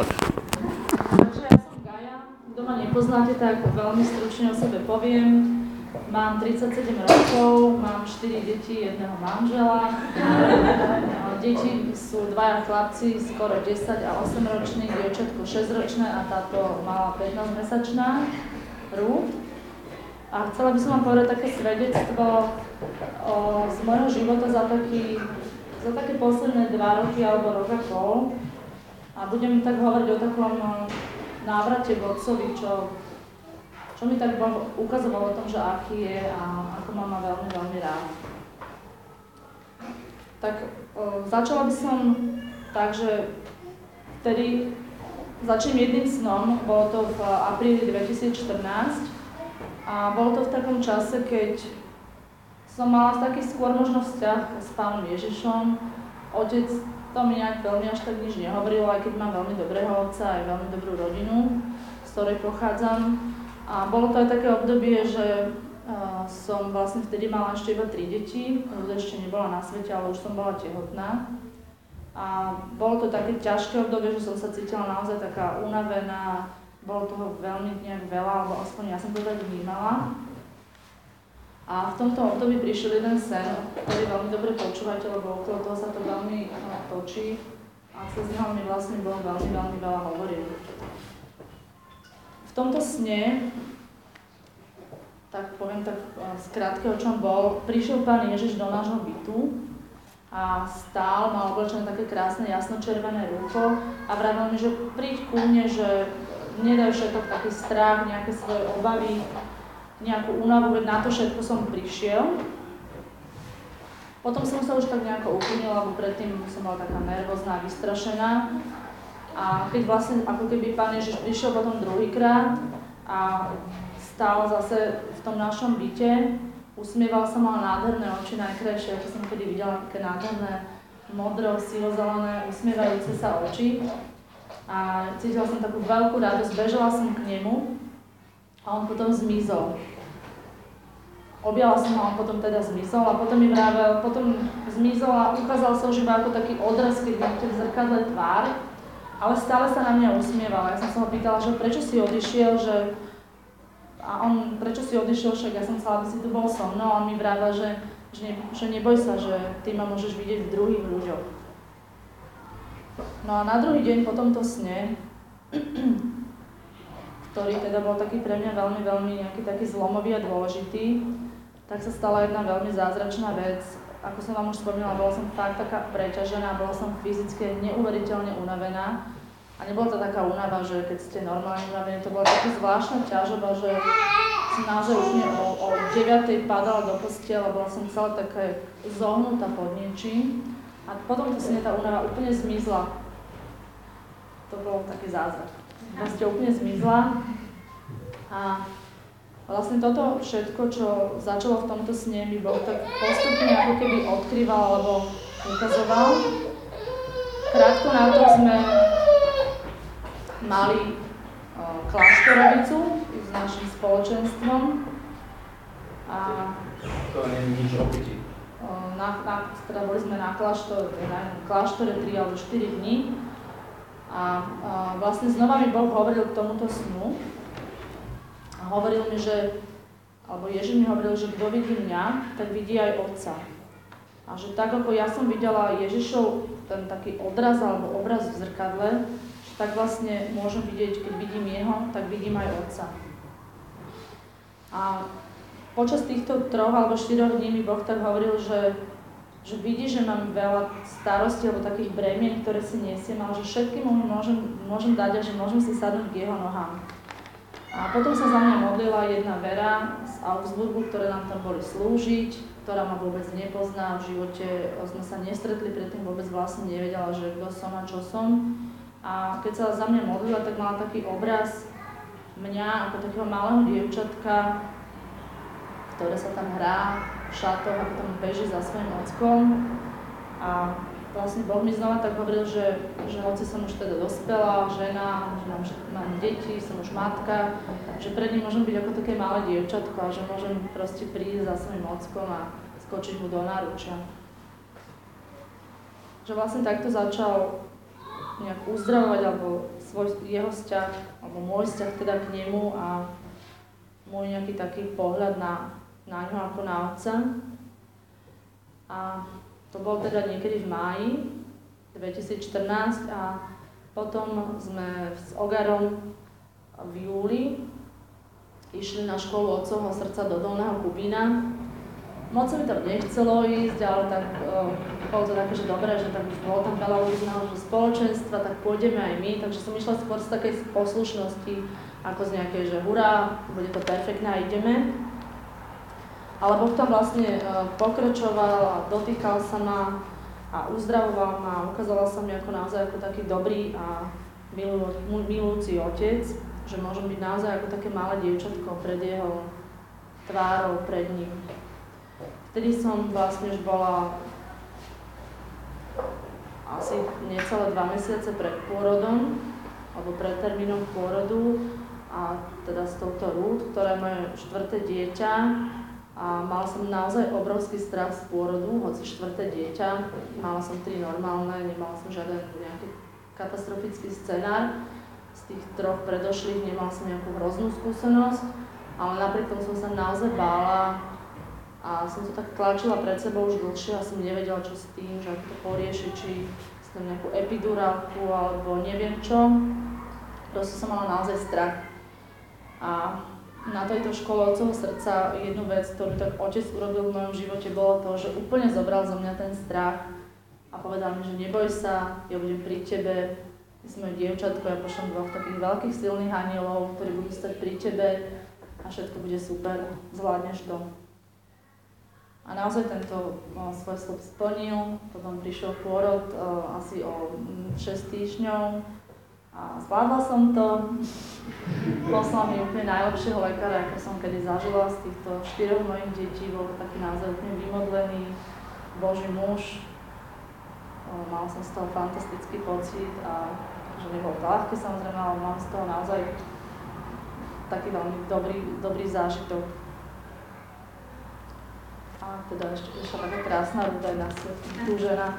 Takže ja som Gaja, kto ma nepoznáte, tak veľmi stručne o sebe poviem. Mám 37 rokov, mám 4 deti, jedného manžela. Deti sú dvaja chlapci, skoro 10 a 8 roční, dievčatko 6 ročné a táto mala 15 mesačná, Rú. A chcela by som vám povedať také svedectvo o, z môjho života za, taký, za také posledné 2 roky alebo rok a pol. A budem tak hovoriť o takom návrate k otcovi, čo čo mi tak ukazovalo o tom, že aký je a ako ma má veľmi, veľmi rád. Tak o, začala by som tak, že vtedy začnem jedným snom, bolo to v apríli 2014 a bolo to v takom čase, keď som mala taký skôr možno vzťah s pánom Ježišom. Otec to mi nejak veľmi až tak nič nehovoril, aj keď mám veľmi dobrého otca aj veľmi dobrú rodinu, z ktorej pochádzam. A bolo to aj také obdobie, že uh, som vlastne vtedy mala ešte iba tri deti, Ruda ešte nebola na svete, ale už som bola tehotná. A bolo to také ťažké obdobie, že som sa cítila naozaj taká unavená, bolo toho veľmi nejak veľa, alebo aspoň ja som to tak vnímala. A v tomto období prišiel jeden sen, ktorý veľmi dobre počúvate, lebo okolo toho sa to veľmi točí a cez neho mi vlastne bolo veľmi, veľmi veľa hovoril. V tomto sne, tak poviem tak skrátke, o čom bol, prišiel pán Ježiš do nášho bytu a stál, mal oblečené také krásne jasnočervené rucho a vravel mi, že príď ku mne, že nedaj všetko taký strach, nejaké svoje obavy, nejakú únavu, veď na to všetko som prišiel. Potom som sa už tak nejako uklonila, lebo predtým som bola taká nervózna a vystrašená. A keď vlastne ako keby Pán Ježiš prišiel potom druhýkrát a stál zase v tom našom byte, usmieval sa, mal nádherné oči, najkrajšie, ako som kedy videla, také nádherné, modro, silozelené, usmievajúce sa oči. A cítila som takú veľkú radosť, bežala som k nemu a on potom zmizol. Objala som ho, on potom teda zmizol a potom mi vravel, potom zmizol a ukázal sa už iba ako taký odraz, keď vidíte v zrkadle tvár ale stále sa na mňa usmieval. Ja som sa ho pýtala, že prečo si odišiel, že a on, prečo si odišiel, však ja som chcela, aby si tu bol so mnou, a on mi vravel, že, že, ne, že neboj sa, že ty ma môžeš vidieť v druhých ľuďoch. No a na druhý deň po tomto sne, ktorý teda bol taký pre mňa veľmi, veľmi nejaký taký zlomový a dôležitý, tak sa stala jedna veľmi zázračná vec. Ako som vám už spomínala, bola som fakt taká preťažená, bola som fyzicky neuveriteľne unavená. A nebola to taká únava, že keď ste normálne unavení, to bola taká zvláštna ťažoba, že som naozaj úplne o, o 9. padala do postela, bola som celá taká zohnutá pod niečím. A potom to si tá únava úplne zmizla. To bol taký zázrak. Vlastne úplne zmizla. A vlastne toto všetko, čo začalo v tomto sne, mi bol tak postupne ako keby odkrýval alebo ukazoval. Krátko na to sme mali uh, kláštorovicu s našim spoločenstvom. A, to nie je nič o na, na, teda boli sme na kláštore, na kláštore 3 alebo 4 dní. A, a vlastne znova mi Boh hovoril k tomuto snu, hovoril mi, že, alebo Ježiš mi hovoril, že kto vidí mňa, tak vidí aj Otca. A že tak ako ja som videla Ježišov ten taký odraz alebo obraz v zrkadle, že tak vlastne môžem vidieť, keď vidím Jeho, tak vidím aj Otca. A počas týchto troch alebo štyroch dní mi Boh tak hovoril, že, že vidí, že mám veľa starostí alebo takých bremien, ktoré si nesiem, ale že všetkým môžem, môžem dať a že môžem si sadnúť k jeho nohám. A potom sa za mňa modlila jedna Vera z Augsburgu, ktoré nám tam boli slúžiť, ktorá ma vôbec nepozná, v živote sme sa nestretli, predtým vôbec vlastne nevedela, že kto som a čo som. A keď sa za mňa modlila, tak mala taký obraz mňa ako takého malého dievčatka, ktoré sa tam hrá v šatoch, ako tam beží za svojím ockom. A vlastne Boh mi znova tak hovoril, že, že hoci som už teda dospelá, žena, že mám, mám deti, som už matka, že pred ním môžem byť ako také malé dievčatko a že môžem proste prísť za svojím ockom a skočiť mu do náručia. Že vlastne takto začal nejak uzdravovať, alebo svoj, jeho vzťah, alebo môj vzťah teda k nemu a môj nejaký taký pohľad na, na ňo ako na otca. A to bol teda niekedy v máji 2014 a potom sme s Ogarom v júli išli na školu Otcovho srdca do Dolného Kubína. Moc sa mi tam nechcelo ísť, ale tak uh, bolo to také, že dobré, že tak už bolo tam veľa ľudí z nášho spoločenstva, tak pôjdeme aj my, takže som išla skôr z takej poslušnosti, ako z nejakej, že hurá, bude to perfektné a ideme. Ale Boh tam vlastne uh, pokračoval a dotýkal sa ma a uzdravoval ma a ukazoval sa mi ako naozaj ako taký dobrý a milujúci otec že môžem byť naozaj ako také malé dievčatko pred jeho tvárou, pred ním. Vtedy som vlastne už bola asi necelé dva mesiace pred pôrodom, alebo pred termínom pôrodu a teda s touto Ruth, ktorá je moje štvrté dieťa a mala som naozaj obrovský strach z pôrodu, hoci štvrté dieťa, mala som tri normálne, nemala som žiaden nejaký katastrofický scenár z tých troch predošlých nemal som nejakú hroznú skúsenosť, ale napriek tomu som sa naozaj bála a som to tak tlačila pred sebou už dlhšie a som nevedela, čo s tým, že ako to poriešiť, či s tým nejakú epidurálku alebo neviem čo. Proste som mala naozaj strach. A na tejto škole Otcovho srdca jednu vec, ktorú tak otec urobil v mojom živote, bolo to, že úplne zobral zo mňa ten strach a povedal mi, že neboj sa, ja budem pri tebe, Ty si moje dievčatko, ja pošlem dvoch takých veľkých silných anielov, ktorí budú stať pri tebe a všetko bude super, zvládneš to. A naozaj tento no, svoj slub splnil, potom prišiel pôrod uh, asi o 6 mm, týždňov a zvládla som to. Poslal mi úplne najlepšieho lekára, ako som kedy zažila z týchto štyroch mojich detí, bol taký naozaj úplne vymodlený Boží muž, mal som z toho fantastický pocit a že nebol to ľahké samozrejme, ale mám z toho naozaj taký veľmi dobrý, dobrý zážitok. A teda ešte prišla taká krásna ruda na svet, tu žena.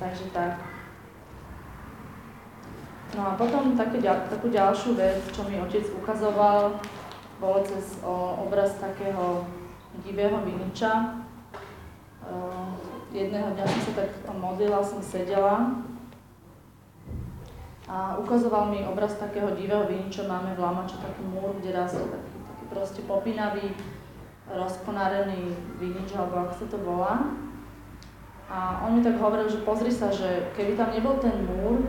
Takže tak. No a potom také, takú ďalšiu vec, čo mi otec ukazoval, bolo cez o, obraz takého divého viniča. Uh, jedného dňa som sa tak modlila, som sedela a ukazoval mi obraz takého divého viniča, máme v Lamaču taký múr, kde je taký, taký proste popínavý, rozponárený vinič, alebo ako sa to volá. A on mi tak hovoril, že pozri sa, že keby tam nebol ten múr,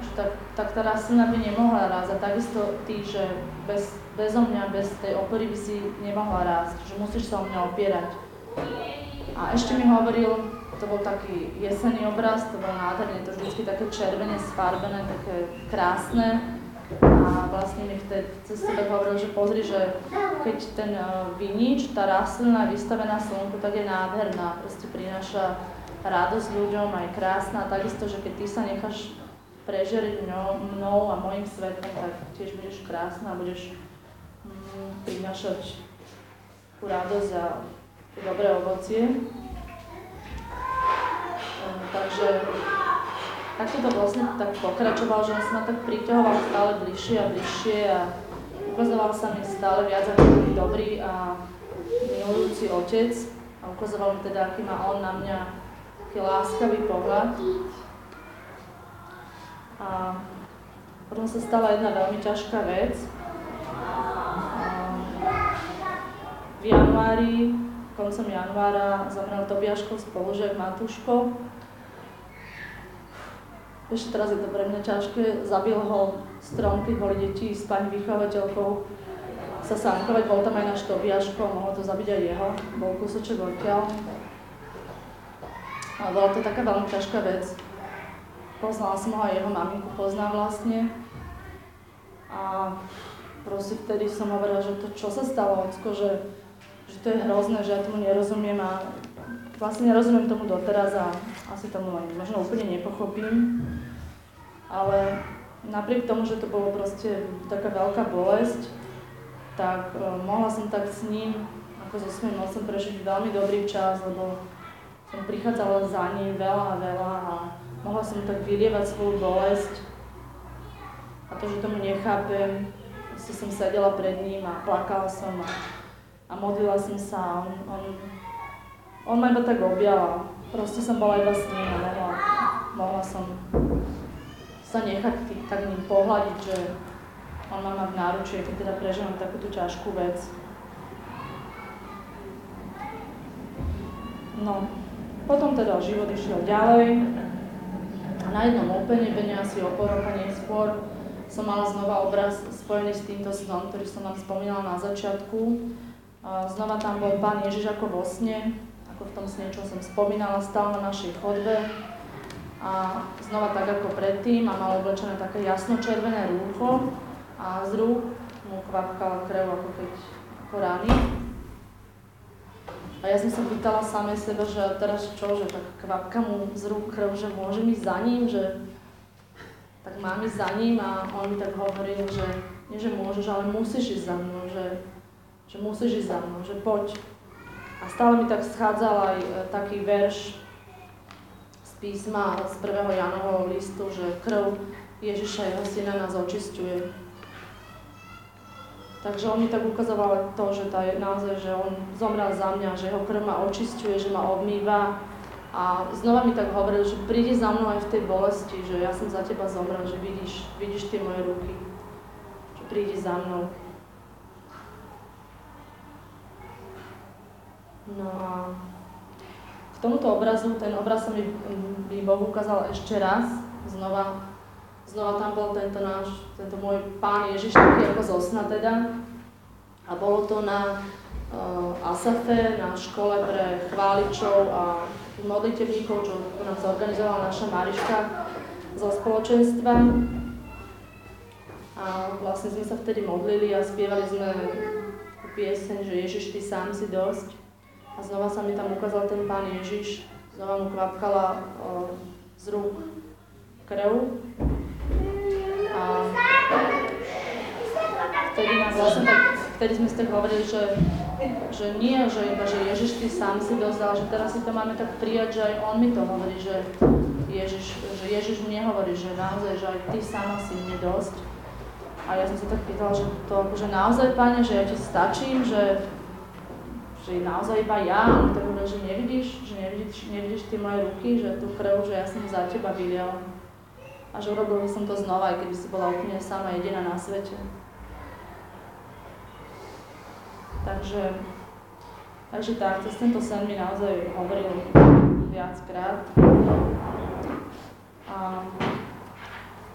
že tak, tak tá rastlina by nemohla rásť. A takisto ty, že bez, bezo mňa, bez tej opory by si nemohla rásť, že musíš sa o mňa opierať. A ešte mi hovoril, to bol taký jesenný obraz, to bol nádherný, to vždycky také červené, sfarbené, také krásne. A vlastne mi v tej ceste tak hovoril, že pozri, že keď ten e, vinič, tá rastlina je vystavená slnku, tak je nádherná, proste prináša radosť ľuďom, aj krásna. Takisto, že keď ty sa necháš prežeriť mnou a mojim svetom, tak tiež budeš krásna a budeš mm, prinášať radosť a dobré ovocie. Takže takto to vlastne tak pokračoval, že on sa ma tak priťahoval stále bližšie a bližšie a ukazoval sa mi stále viac ako dobrý a milujúci otec a ukazoval mi teda, aký má on na mňa taký láskavý pohľad. A potom sa stala jedna veľmi ťažká vec. V januári, koncom januára, zomrel Tobiaškov spolužiak Matúško, ešte teraz je to pre mňa ťažké. Zabil ho strom, keď boli deti s pani vychovateľkou sa sankovať. Bol tam aj náš Tobiaško a mohlo to zabiť aj jeho. Bol kúsoček odtiaľ. Ale bola to taká veľmi ťažká vec. Poznala som ho aj jeho maminku, poznám vlastne. A proste vtedy som hovorila, že to čo sa stalo, ocko, že, že to je hrozné, že ja tomu nerozumiem a vlastne nerozumiem tomu doteraz a asi tomu len možno úplne nepochopím. Ale napriek tomu, že to bolo proste taká veľká bolesť, tak uh, mohla som tak s ním, ako so svojím otcom prežiť veľmi dobrý čas, lebo som prichádzala za ním veľa a veľa a mohla som tak vylievať svoju bolesť. A to, že tomu nechápem, si som sedela pred ním a plakala som a, a modlila som sa a on, on, on ma iba tak objal. Proste som bola iba s ním a mohla, mohla som sa nechať tý, tak ním pohľadiť, že on má ma v náručí, keď teda prežívam takúto ťažkú vec. No, potom teda život išiel ďalej na jednom Opene, asi o pol roka neskôr, som mala znova obraz spojený s týmto snom, ktorý som vám spomínala na začiatku. Znova tam bol Pán Ježiš ako vo sne, ako v tom sne, čo som spomínala, stal na našej chodbe a znova tak ako predtým a mal oblečené také jasno-červené rúcho a z rúk mu kvapkala krev ako keď ako rany. A ja som sa pýtala samej seba, že teraz čo, že tak kvapka mu z rúk krv, že môžem ísť za ním, že tak mám ísť za ním a on mi tak hovoril, že nie, že môžeš, ale musíš ísť za mnou, že, že musíš ísť za mnou, že poď. A stále mi tak schádzal aj e, taký verš z písma z 1. Janovho listu, že krv Ježiša jeho syna nás očistuje. Takže on mi tak ukazoval to, že tá je naozaj, že on zomrel za mňa, že jeho krv ma očistuje, že ma obmýva. A znova mi tak hovoril, že prídi za mnou aj v tej bolesti, že ja som za teba zomrel, že vidíš, vidíš tie moje ruky. Že prídi za mnou. No a k tomuto obrazu, ten obraz sa mi, mi Boh ukázal ešte raz, znova Znova tam bol tento náš, tento môj pán Ježiš, taký ako z osna teda. A bolo to na uh, Asafe, na škole pre chváličov a modlitevníkov, čo nám zorganizovala naša Mariška zo spoločenstva. A vlastne sme sa vtedy modlili a spievali sme pieseň, že Ježiš, ty sám si dosť. A znova sa mi tam ukázal ten pán Ježiš, znova mu kvapkala uh, z rúk krv a vtedy nám vlastne tak, vtedy sme si tak hovorili, že, že nie, že iba, že Ježiš ty sám si dozdal, že teraz si to máme tak prijať, že aj on mi to hovorí, že Ježiš, že Ježiš mne hovorí, že naozaj, že aj ty sama si mne dosť. A ja som sa tak pýtala, že to akože naozaj, Pane, že ja ti stačím, že, že naozaj iba ja, on tak hovoril, že nevidíš, že nevidíš, nevidíš ty moje ruky, že tú krv, že ja som za teba vylial a že urobil by som to znova, aj keby si bola úplne sama jediná na svete. Takže, takže tak, cez tento sen mi naozaj hovoril viackrát. A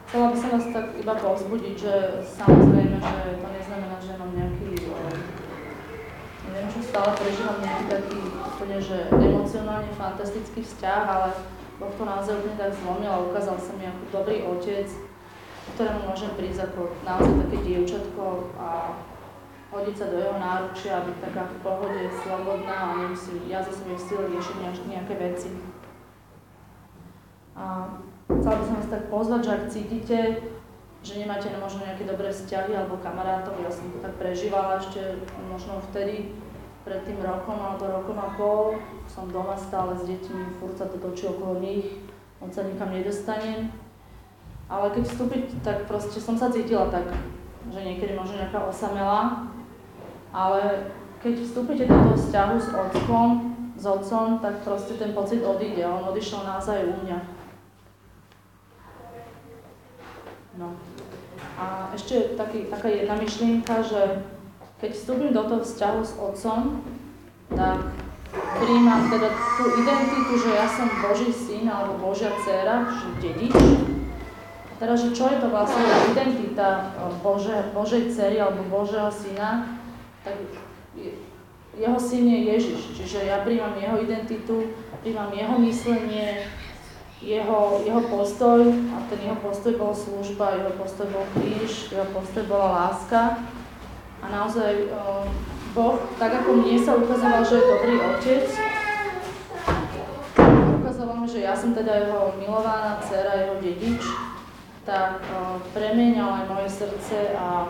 chcela by som vás tak iba povzbudiť, že samozrejme, že to neznamená, že mám nejaký, neviem čo stále prežívam nejaký taký úplne, že emocionálne fantastický vzťah, ale Boh to naozaj úplne tak zlomil a ukázal sa mi ako dobrý otec, ktorému môžem prísť ako naozaj také dievčatko a hodiť sa do jeho náručia a byť taká v pohode, slobodná a nemusím ja za svojich síl riešiť nejaké veci. A chcela by som vás tak pozvať, že ak cítite, že nemáte možno nejaké dobré vzťahy alebo kamarátov, ja som to tak prežívala ešte možno vtedy, pred tým rokom alebo rokom a pol som doma stále s deťmi, furt sa to točí okolo nich, on sa nikam nedostane. Ale keď vstúpiť, tak proste som sa cítila tak, že niekedy možno nejaká osamela, ale keď vstúpite do toho vzťahu s otcom, s otcom, tak proste ten pocit odíde. On odišiel naozaj u mňa. No. A ešte taký, taká jedna myšlienka, že keď vstúpim do toho vzťahu s otcom, tak príjmam teda tú identitu, že ja som Boží syn alebo Božia dcera, že dedič. A teraz, že čo je to vlastne identita Bože, Božej dcery alebo Božieho syna, tak jeho syn je Ježiš, čiže ja príjmam jeho identitu, príjmam jeho myslenie, jeho, jeho postoj, a ten jeho postoj bol služba, jeho postoj bol kríž, jeho postoj bola láska. A naozaj Boh, tak ako mne sa ukazoval, že je dobrý otec, ukazoval mi, že ja som teda jeho milovaná dcera, jeho dedič, tak premieňal aj moje srdce a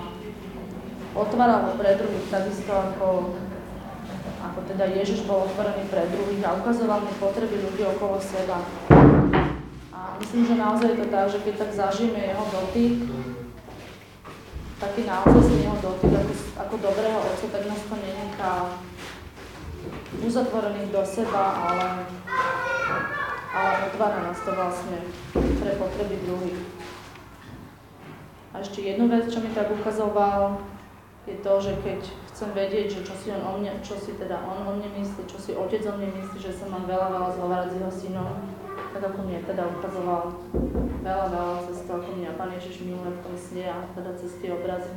otváral ho pre druhých, takisto ako, ako teda Ježiš bol otvorený pre druhých a ukazoval mi potreby ľudí okolo seba. A myslím, že naozaj je to tak, že keď tak zažijeme jeho dotyk, taký naozaj z neho dotyk ako, ako dobrého otca, tak nás to nenechá uzatvorených do seba, ale, ale otvára nás to vlastne pre potreby druhých. A ešte jednu vec, čo mi tak ukazoval, je to, že keď chcem vedieť, že čo si on o mne, čo si teda on o mne myslí, čo si otec o mne myslí, že sa mám veľa, veľa zhovárať s jeho synom, tak ako mne teda ukazoval veľa, veľa cez ako mňa Pán Ježiš miluje v tom sne a teda cez tie obrazy.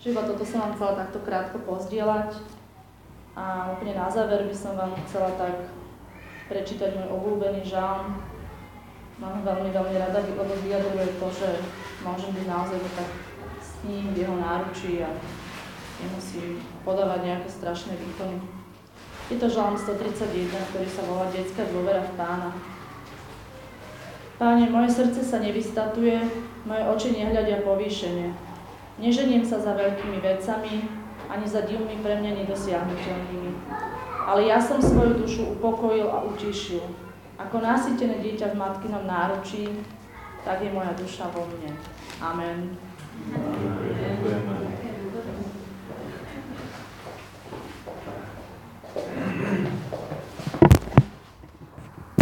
Čiže iba toto som vám chcela takto krátko pozdieľať. A úplne na záver by som vám chcela tak prečítať môj obľúbený žalm. Mám veľmi, veľmi rada, lebo vyjadruje to, že môžem byť naozaj tak s ním v jeho náručí a nemusím podávať nejaké strašné výkony. Je to žalm 131, ktorý sa volá Detská dôvera v pána. Páne, moje srdce sa nevystatuje, moje oči nehľadia povýšenie. Neženiem sa za veľkými vecami, ani za divmi pre mňa nedosiahnutelnými. Ale ja som svoju dušu upokojil a utišil. Ako nasytené dieťa v matkinom náručí, tak je moja duša vo mne. Amen. Ďakujeme.